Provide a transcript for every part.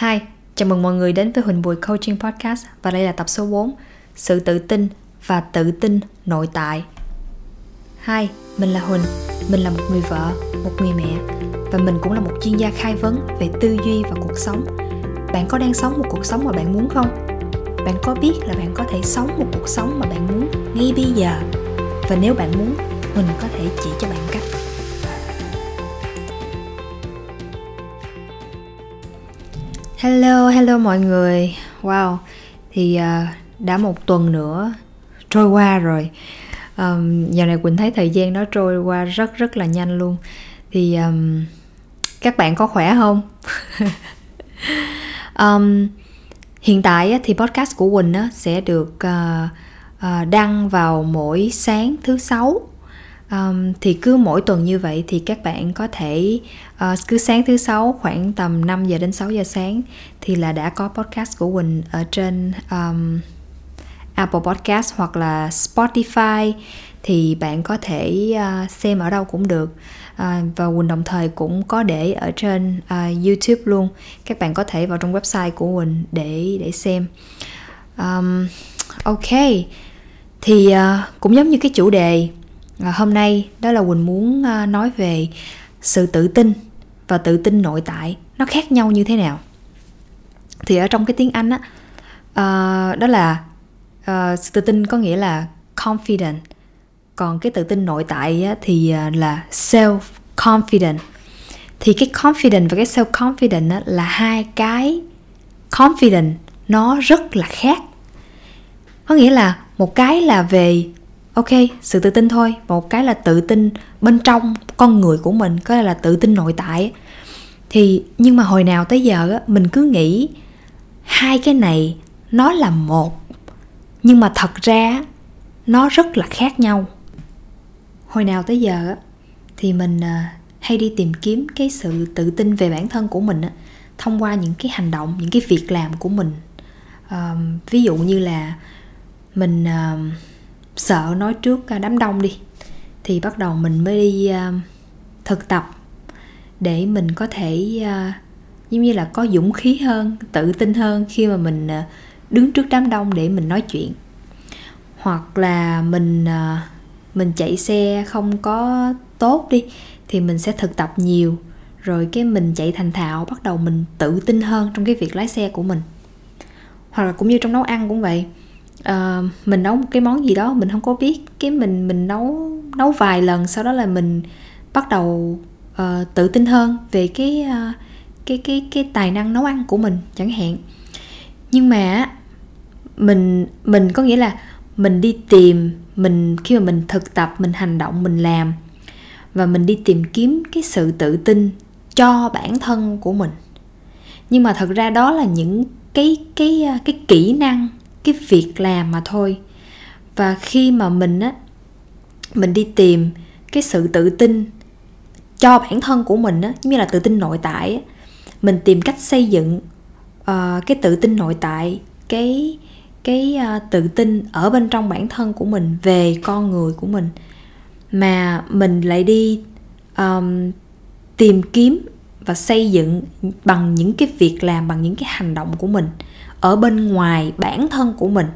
Hi, chào mừng mọi người đến với Huỳnh Bùi Coaching Podcast và đây là tập số 4 Sự tự tin và tự tin nội tại Hi, mình là Huỳnh, mình là một người vợ, một người mẹ và mình cũng là một chuyên gia khai vấn về tư duy và cuộc sống Bạn có đang sống một cuộc sống mà bạn muốn không? Bạn có biết là bạn có thể sống một cuộc sống mà bạn muốn ngay bây giờ? Và nếu bạn muốn, mình có thể chỉ cho bạn cách Hello, hello mọi người. Wow, thì uh, đã một tuần nữa trôi qua rồi. Um, giờ này Quỳnh thấy thời gian nó trôi qua rất rất là nhanh luôn. Thì um, các bạn có khỏe không? um, hiện tại thì podcast của Quỳnh sẽ được uh, uh, đăng vào mỗi sáng thứ sáu Um, thì cứ mỗi tuần như vậy thì các bạn có thể uh, cứ sáng thứ sáu khoảng tầm 5 giờ đến 6 giờ sáng thì là đã có podcast của Quỳnh ở trên um, Apple Podcast hoặc là Spotify thì bạn có thể uh, xem ở đâu cũng được. Uh, và Quỳnh đồng thời cũng có để ở trên uh, YouTube luôn. Các bạn có thể vào trong website của Quỳnh để để xem. Um, ok. Thì uh, cũng giống như cái chủ đề uh, hôm nay đó là quỳnh muốn uh, nói về sự tự tin và tự tin nội tại nó khác nhau như thế nào. Thì ở trong cái tiếng anh á uh, đó là uh, tự tin có nghĩa là confident. Còn cái tự tin nội tại á, thì uh, là self confident thì cái confident và cái self confident á, là hai cái confident nó rất là khác. Có nghĩa là một cái là về ok sự tự tin thôi. Một cái là tự tin bên trong con người của mình có là tự tin nội tại. Thì nhưng mà hồi nào tới giờ mình cứ nghĩ hai cái này nó là một nhưng mà thật ra nó rất là khác nhau. Hồi nào tới giờ thì mình à, hay đi tìm kiếm cái sự tự tin về bản thân của mình thông qua những cái hành động những cái việc làm của mình. Ví dụ như là mình uh, sợ nói trước à, đám đông đi. Thì bắt đầu mình mới đi uh, thực tập để mình có thể uh, giống như là có dũng khí hơn tự tin hơn khi mà mình uh, đứng trước đám đông để mình nói chuyện. Hoặc là mình uh, mình chạy xe không có tốt đi thì mình sẽ thực tập nhiều. Rồi cái mình chạy thành thạo bắt đầu mình tự tin hơn trong cái việc lái xe của mình. Hoặc là cũng như trong nấu ăn cũng vậy uh, mình nấu một cái món gì đó mình không có biết. Cái mình mình nấu nấu vài lần sau đó là mình bắt đầu uh, tự tin hơn về cái uh, cái cái cái tài năng nấu ăn của mình chẳng hạn. Nhưng mà mình mình có nghĩa là mình đi tìm mình khi mà mình thực tập mình hành động mình làm và mình đi tìm kiếm cái sự tự tin cho bản thân của mình. Nhưng mà thật ra đó là những cái cái cái kỹ năng cái việc làm mà thôi. Và khi mà mình á mình đi tìm cái sự tự tin cho bản thân của mình á như là tự tin nội tại á mình tìm cách xây dựng uh, cái tự tin nội tại cái cái uh, tự tin ở bên trong bản thân của mình về con người của mình mà mình lại đi um, tìm kiếm và xây dựng bằng những cái việc làm bằng những cái hành động của mình ở bên ngoài bản thân của mình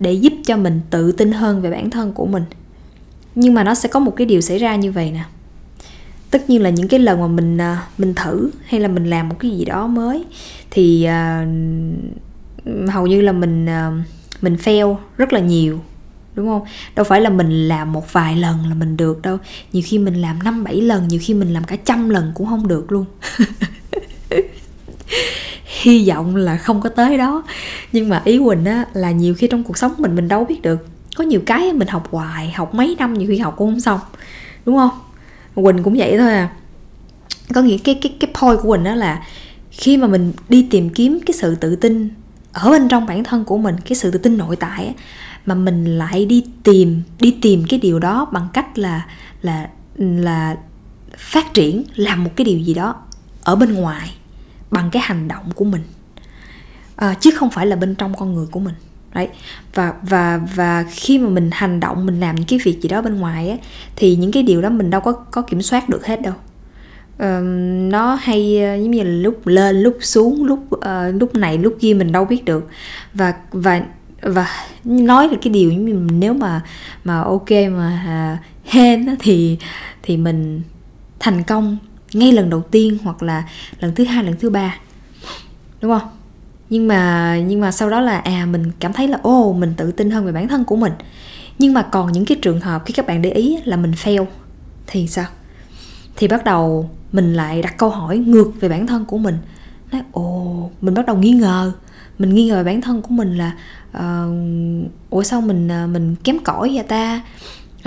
để giúp cho mình tự tin hơn về bản thân của mình. Nhưng mà nó sẽ có một cái điều xảy ra như vậy nè. Tất nhiên là những cái lần mà mình à, mình thử hay là mình làm một cái gì đó mới thì uh, hầu như là mình uh, mình fail rất là nhiều đúng không? Đâu phải là mình làm một vài lần là mình được đâu. Nhiều khi mình làm năm bảy lần nhiều khi mình làm cả trăm lần cũng không được luôn. hy vọng là không có tới đó. Nhưng mà ý quỳnh á là nhiều khi trong cuộc sống mình mình đâu biết được. Có nhiều cái mình học hoài học mấy năm nhiều khi học cũng không xong đúng không? Quỳnh cũng vậy thôi à. Có nghĩa cái cái cái point của quỳnh đó là khi mà mình đi tìm kiếm cái sự tự tin ở bên trong bản thân của mình cái sự tự tin nội tại á, mà mình lại đi tìm đi tìm cái điều đó bằng cách là là là phát triển làm một cái điều gì đó ở bên ngoài bằng cái hành động của mình. À, chứ không phải là bên trong con người của mình. Đấy. Và và và khi mà mình hành động mình làm những cái việc gì đó bên ngoài á thì những cái điều đó mình đâu có có kiểm soát được hết đâu. Uh, nó hay uh, giống như là lúc lên lúc xuống lúc uh, lúc này lúc kia mình đâu biết được. Và và và nói được cái điều giống như nếu mà mà ok mà uh, hên thì thì mình thành công ngay lần đầu tiên hoặc là lần thứ hai lần thứ ba. Đúng không? Nhưng mà nhưng mà sau đó là à mình cảm thấy là ô mình tự tin hơn về bản thân của mình. Nhưng mà còn những cái trường hợp khi các bạn để ý là mình fail thì sao? Thì bắt đầu mình lại đặt câu hỏi ngược về bản thân của mình. Nói ồ mình bắt đầu nghi ngờ. Mình nghi ngờ về bản thân của mình là uh, ủa sao mình uh, mình kém cỏi vậy ta?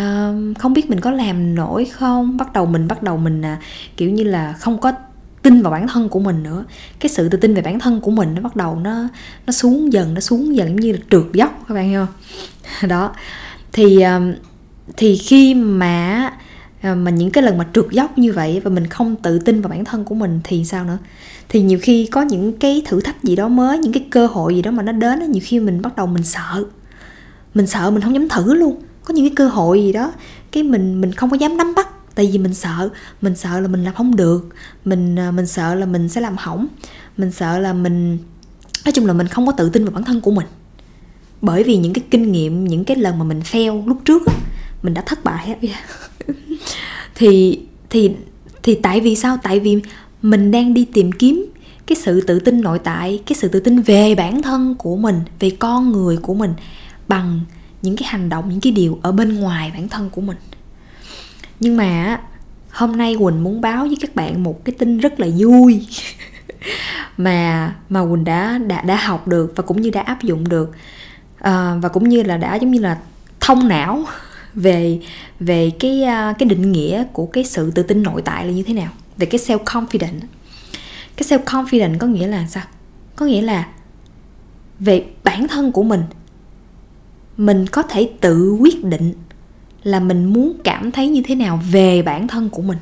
Uh, không biết mình có làm nổi không? Bắt đầu mình bắt đầu mình uh, kiểu như là không có tin vào bản thân của mình nữa. Cái sự tự tin về bản thân của mình nó bắt đầu nó nó xuống dần nó xuống dần như là trượt dốc các bạn hiểu không? Đó. Thì thì khi mà ờ, mà những cái lần mà trượt dốc như vậy và mình không tự tin vào bản thân của mình thì sao nữa? Thì nhiều khi có những cái thử thách gì đó mới những cái cơ hội gì đó mà nó đến nhiều khi mình bắt đầu mình sợ. Mình sợ mình không dám thử luôn có những cái cơ hội gì đó, cái mình mình không có dám nắm bắt. Tại vì mình sợ mình sợ là mình làm không được, mình à, mình sợ là mình sẽ làm hỏng, mình sợ là mình, nói chung là mình không có tự tin vào bản thân của mình. Bởi vì những cái kinh nghiệm, những cái lần mà mình fail lúc trước mình đã thất bại hết thì thì thì tại vì sao? Tại vì mình đang đi tìm kiếm cái sự tự tin nội tại, cái sự tự tin về bản thân của mình, về con người của mình bằng những cái hành động những cái điều ở bên ngoài bản thân của mình. Nhưng mà hôm nay quỳnh muốn báo với các bạn một cái tin rất là vui mà mà quỳnh đã đã đã học được và cũng như đã áp dụng được. À, và cũng như là đã giống như là thông não về về cái ờ, cái định nghĩa của cái sự tự tin nội tại là như thế nào về cái self confident cái self confident có nghĩa là sao? Có nghĩa là về bản thân của mình mình có thể tự quyết định là mình muốn cảm thấy như thế nào về bản thân của mình.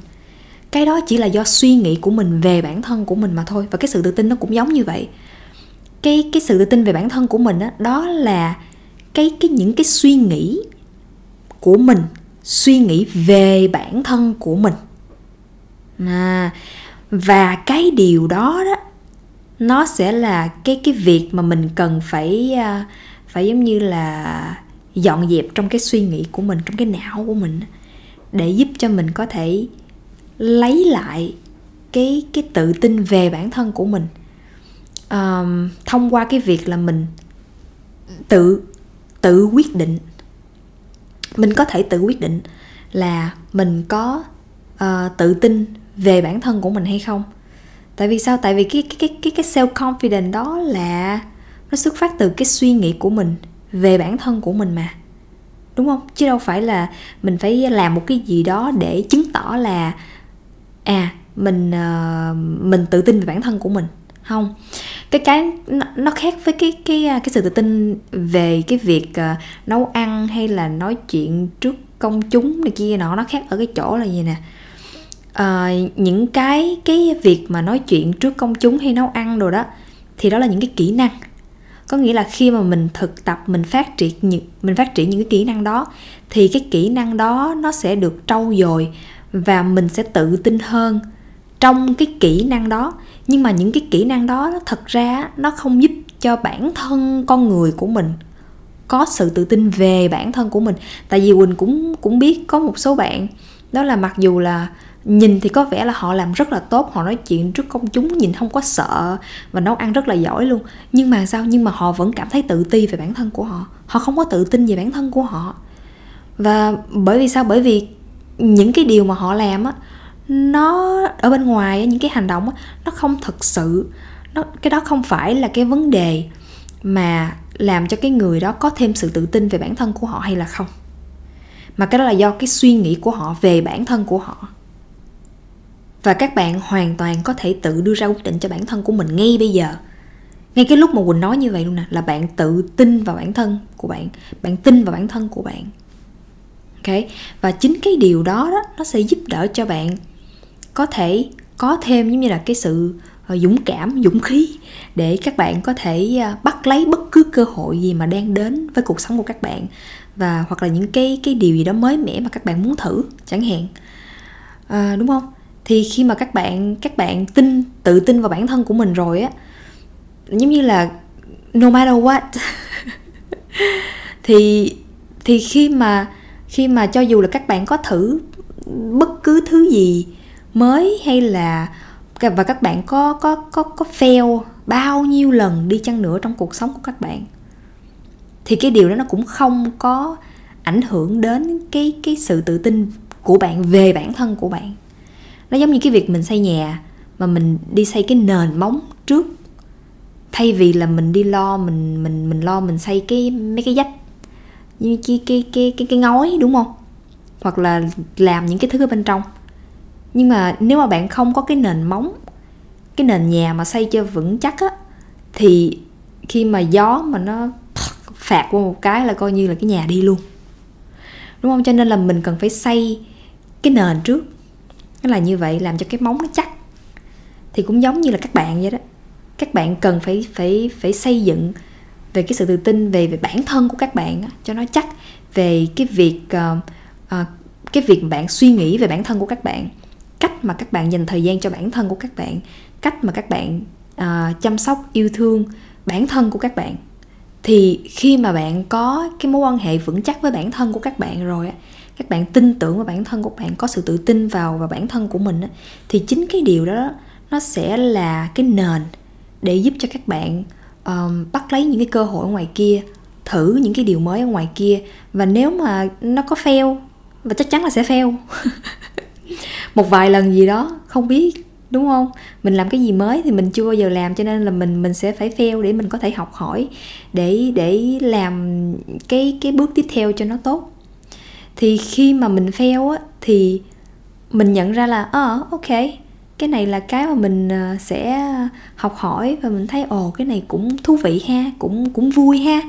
Cái đó chỉ là do suy nghĩ của mình về bản thân của mình mà thôi và cái sự tự tin nó cũng giống như vậy. Cái cái sự tự tin về bản thân của mình đó, đó là cái cái những cái suy nghĩ của mình suy nghĩ về bản thân của mình. À, và cái điều đó đó nó sẽ là cái cái việc mà mình cần phải uh, phải giống như là dọn dẹp trong cái suy nghĩ của mình trong cái não của mình để giúp cho mình có thể lấy lại cái cái tự tin về bản thân của mình. Um, thông qua cái việc là mình tự tự quyết định mình có thể tự quyết định là mình có uh, tự tin về bản thân của mình hay không. Tại vì sao? Tại vì cái cái cái cái cái self confidence đó là nó xuất phát từ cái suy nghĩ của mình về bản thân của mình mà. Đúng không? Chứ đâu phải là mình phải làm một cái gì đó để chứng tỏ là à mình uh, mình tự tin về bản thân của mình. Không. Cái cái nó, nó khác với cái cái à, cái sự tự tin về cái việc uh, nấu ăn hay là nói chuyện trước công chúng này kia nọ nó khác ở cái chỗ là gì nè? Uh, những cái cái việc mà nói chuyện trước công chúng hay nấu ăn rồi đó thì đó là những cái kỹ năng có nghĩa là khi mà mình thực tập, mình phát triển những, mình phát triển những cái kỹ năng đó, thì cái kỹ năng đó nó sẽ được trau dồi và mình sẽ tự tin hơn trong cái kỹ năng đó. Nhưng mà những cái kỹ năng đó thật ra nó không giúp cho bản thân con người của mình có sự tự tin về bản thân của mình. Tại vì quỳnh cũng cũng biết có một số bạn, đó là mặc dù là nhìn thì có vẻ là họ làm rất là tốt họ nói chuyện trước công chúng nhìn không có sợ và nấu ăn rất là giỏi luôn. Nhưng mà sao? Nhưng mà họ vẫn cảm thấy tự ti về bản thân của họ. Họ không có tự tin về bản thân của họ. Và bởi vì sao? Bởi vì những cái điều mà họ làm á nó ở bên ngoài những cái hành động á, nó không thực sự nó cái đó không phải là cái vấn đề mà làm cho cái người đó có thêm sự tự tin về bản thân của họ hay là không. Mà cái đó là do cái suy nghĩ của họ về bản thân của họ và các bạn hoàn toàn có thể tự đưa ra quyết định cho bản thân của mình ngay bây giờ. Ngay cái lúc mà quỳnh nói như vậy luôn nè là bạn tự tin vào bản thân của bạn bạn tin vào bản thân của bạn. Ok? Và chính cái điều đó đó nó sẽ giúp đỡ cho bạn có thể có thêm giống như là cái sự ờ, dũng cảm dũng khí để các bạn có thể ờ, bắt lấy bất cứ cơ hội gì mà đang đến với cuộc sống của các bạn và hoặc là những cái cái điều gì đó mới mẻ mà các bạn muốn thử chẳng hạn. À, đúng không? Thì khi mà các bạn các bạn tin, tự tin vào bản thân của mình rồi á, giống như là no matter what, thì thì khi mà khi mà cho dù là các bạn có thử bất cứ thứ gì mới hay là và các bạn có có có có fail bao nhiêu lần đi chăng nữa trong cuộc sống của các bạn, thì cái điều đó nó cũng không có ảnh hưởng đến cái cái sự tự tin của bạn về bản thân của bạn nó giống như cái việc mình xây nhà, mà mình đi xây cái nền móng trước. Thay vì là mình đi lo, mình mình mình lo mình xây cái mấy cái dách như cái cái cái cái cái ngói, đúng không? Hoặc là làm những cái thứ ở bên trong. Nhưng mà nếu mà bạn không có cái nền móng, cái nền nhà mà xây cho vững chắc á, thì khi mà gió mà nó phạt qua một cái là coi như là cái nhà đi luôn. Đúng không? Cho nên là mình cần phải xây cái nền trước nó là như vậy làm cho cái móng nó chắc. Thì cũng giống như là các bạn vậy đó. Các bạn cần phải phải phải xây dựng về cái sự tự tin về về bản thân của các bạn cho nó chắc về cái việc uh, uh, cái việc bạn suy nghĩ về bản thân của các bạn. Cách mà các bạn dành thời gian cho bản thân của các bạn. Cách mà các bạn uh, chăm sóc yêu thương bản thân của các bạn. Thì khi mà bạn có cái mối quan hệ vững chắc với bản thân của các bạn rồi các bạn tin tưởng vào bản thân của bạn có sự tự tin vào và bản thân của mình thì chính cái điều đó nó sẽ là cái nền để giúp cho các bạn um, bắt lấy những cái cơ hội ở ngoài kia thử những cái điều mới ở ngoài kia. Và nếu mà nó có fail và chắc chắn là sẽ fail. Một vài lần gì đó không biết đúng không? Mình làm cái gì mới thì mình chưa bao giờ làm cho nên là mình mình sẽ phải fail để mình có thể học hỏi để để làm cái cái bước tiếp theo cho nó tốt thì khi mà mình fail á thì mình nhận ra là ờ uh, ok cái này là cái mà mình ờ, sẽ học hỏi và mình thấy ồ cái này cũng thú vị ha cũng cũng vui ha.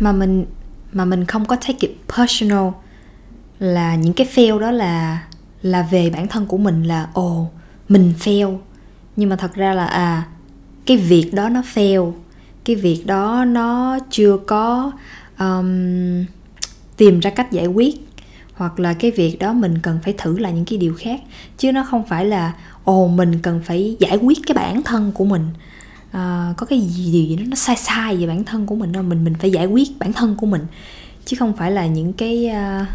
Mà mình mà mình không có take it personal là những cái fail đó là là về bản thân của mình là ồ mình fail. Nhưng mà thật ra là à cái việc đó nó fail cái việc đó nó chưa có um, tìm ra cách giải quyết. Hoặc là cái việc đó mình cần phải thử lại những cái điều khác. Chứ nó không phải là ồ mình cần phải giải quyết cái bản thân của mình. À, có cái gì điều gì đó nó sai sai về bản thân của mình đâu mình mình phải giải quyết bản thân của mình. Chứ không phải là những cái uh,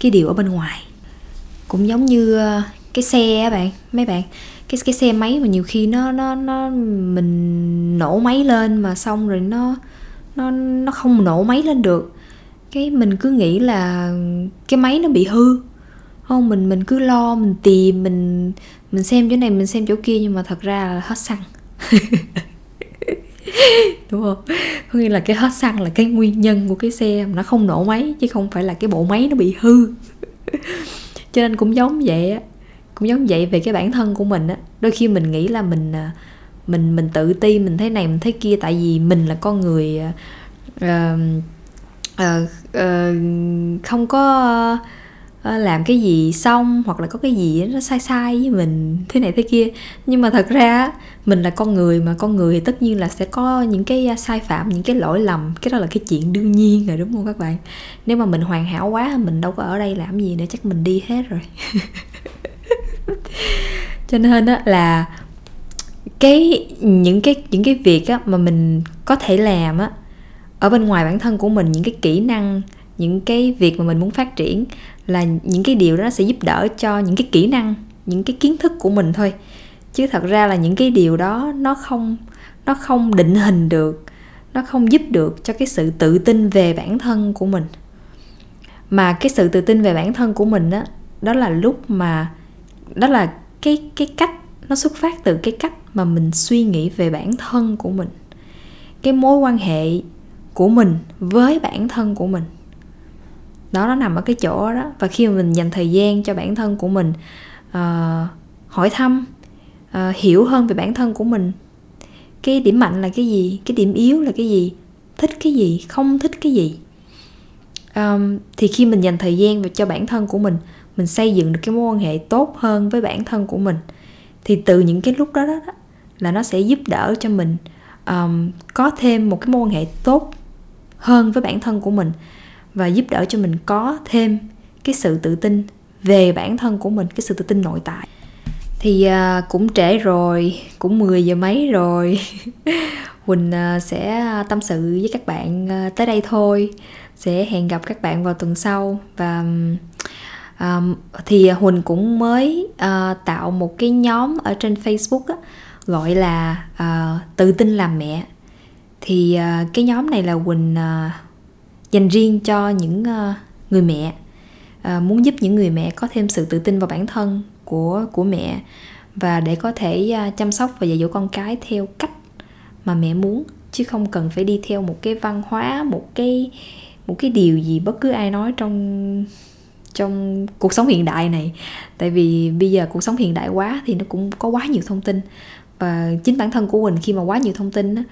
cái điều ở bên ngoài. Cũng giống như uh, cái xe á bạn mấy bạn. Cái cái xe máy mà nhiều khi nó nó nó mình nổ máy lên mà xong rồi nó nó nó không nổ máy lên được cái mình cứ nghĩ là cái máy nó bị hư. Không mình mình cứ lo mình tìm mình mình xem chỗ này mình xem chỗ kia nhưng mà thật ra là hết xăng. Đúng không? Có nghĩa là cái hết xăng là cái nguyên nhân của cái xe nó không nổ máy chứ không phải là cái bộ máy nó bị hư. Cho nên cũng giống vậy á cũng giống vậy về cái bản thân của mình á. Đôi khi mình nghĩ là mình à, mình mình tự ti mình thấy này mình thấy kia tại vì mình là con người uh, uh, uh, không có uh, làm cái gì xong hoặc là có cái gì nó sai sai với mình thế này thế kia. Nhưng mà thật ra mình là con người mà con người thì tất nhiên là sẽ có những cái sai phạm những cái lỗi lầm. Cái đó là cái chuyện đương nhiên rồi đúng không các bạn? Nếu mà mình hoàn hảo quá mình đâu có ở đây làm gì nữa chắc mình đi hết rồi. Cho nên á là cái những cái những cái việc á mà mình có thể làm á ở bên ngoài bản thân của mình, những cái kỹ năng, những cái việc mà mình muốn phát triển là những cái điều đó sẽ giúp đỡ cho những cái kỹ năng, những cái kiến thức của mình thôi. Chứ thật ra là những cái điều đó nó không nó không định hình được, nó không giúp được cho cái sự tự tin về bản thân của mình. Mà cái sự tự tin về bản thân của mình đó đó là lúc mà, đó là cái cái cách, nó xuất phát từ cái cách mà mình suy nghĩ về bản thân của mình. Cái mối quan hệ của mình với bản thân của mình. Đó nó nằm ở cái chỗ đó. Và khi mà mình dành thời gian cho bản thân của mình uh, hỏi thăm uh, hiểu hơn về bản thân của mình cái điểm mạnh là cái gì cái điểm yếu là cái gì thích cái gì không thích cái gì um, thì khi mình dành thời gian cho bản thân của mình mình xây dựng được cái mối quan hệ tốt hơn với bản thân của mình thì từ những cái lúc đó đó, đó là nó sẽ giúp đỡ cho mình um, có thêm một cái mối quan hệ tốt hơn với bản thân của mình và giúp đỡ cho mình có thêm cái sự tự tin về bản thân của mình cái sự tự tin nội tại. Thì uh, cũng trễ rồi cũng 10 giờ mấy rồi. Quỳnh uh, sẽ tâm sự với các bạn uh, tới đây thôi. Sẽ hẹn gặp các bạn vào tuần sau và um, thì Huỳnh cũng mới uh, tạo một cái nhóm ở trên Facebook á, gọi là uh, tự tin làm mẹ thì uh, cái nhóm này là Quỳnh uh, dành riêng cho những uh, người mẹ. Uh, muốn giúp những người mẹ có thêm sự tự tin vào bản thân của của mẹ và để có thể uh, chăm sóc và dạy dỗ con cái theo cách mà mẹ muốn chứ không cần phải đi theo một cái văn hóa một cái một cái điều gì bất cứ ai nói trong trong cuộc sống hiện đại này. Tại vì bây giờ cuộc sống hiện đại quá thì nó cũng có quá nhiều thông tin và chính bản thân của mình khi mà quá nhiều thông tin á,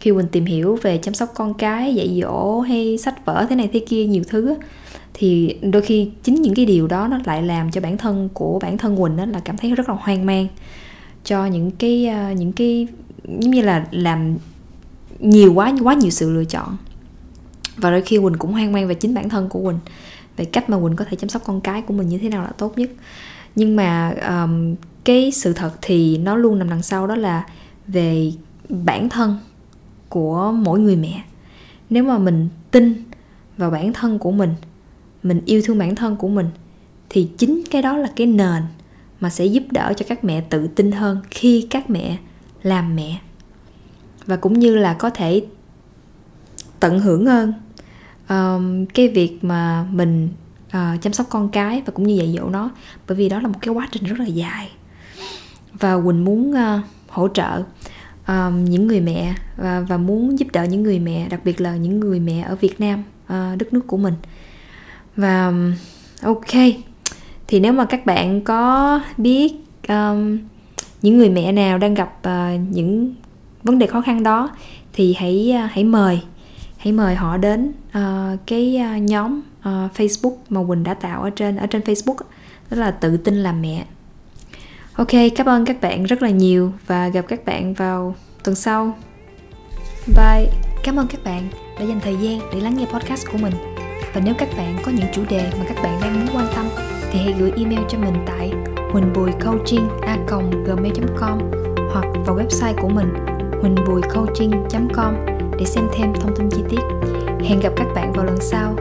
khi mình tìm hiểu về chăm sóc con cái dạy dỗ hay sách vở thế này thế kia nhiều thứ á, thì đôi khi chính những cái điều đó nó lại làm cho bản thân của bản thân quỳnh đó là cảm thấy rất là hoang mang cho những cái à, những cái giống như là làm nhiều quá quá nhiều sự lựa chọn. Và đôi khi quỳnh cũng hoang mang về chính bản thân của quỳnh về cách mà quỳnh có thể chăm sóc con cái của mình như thế nào là tốt nhất. Nhưng mà um, cái sự thật thì nó luôn nằm đằng sau đó là về bản thân của mỗi người mẹ. Nếu mà mình tin vào bản thân của mình mình yêu thương bản thân của mình thì chính cái đó là cái nền mà sẽ giúp đỡ cho các mẹ tự tin hơn khi các mẹ làm mẹ. Và cũng như là có thể tận hưởng hơn um, cái việc mà mình uh, chăm sóc con cái và cũng như dạy dỗ nó. Bởi vì đó là một cái quá trình rất là dài và quỳnh muốn uh, hỗ trợ um, những người mẹ và, và muốn giúp đỡ những người mẹ đặc biệt là những người mẹ ở việt nam uh, đất nước của mình và ok thì nếu mà các bạn có biết um, những người mẹ nào đang gặp uh, những vấn đề khó khăn đó thì hãy uh, hãy mời hãy mời họ đến uh, cái uh, nhóm uh, Facebook mà Quỳnh đã tạo ở trên ở trên Facebook đó là tự tin làm mẹ. Ok, cảm ơn các bạn rất là nhiều và gặp các bạn vào tuần sau. Bye. Cảm ơn các bạn đã dành thời gian để lắng nghe podcast của mình. Và nếu các bạn có những chủ đề mà các bạn đang muốn quan tâm thì hãy gửi email cho mình tại huynhbuoicoaching@gmail.com hoặc vào website của mình huỳnhbùicoaching.com để xem thêm thông tin chi tiết. Hẹn gặp các bạn vào lần sau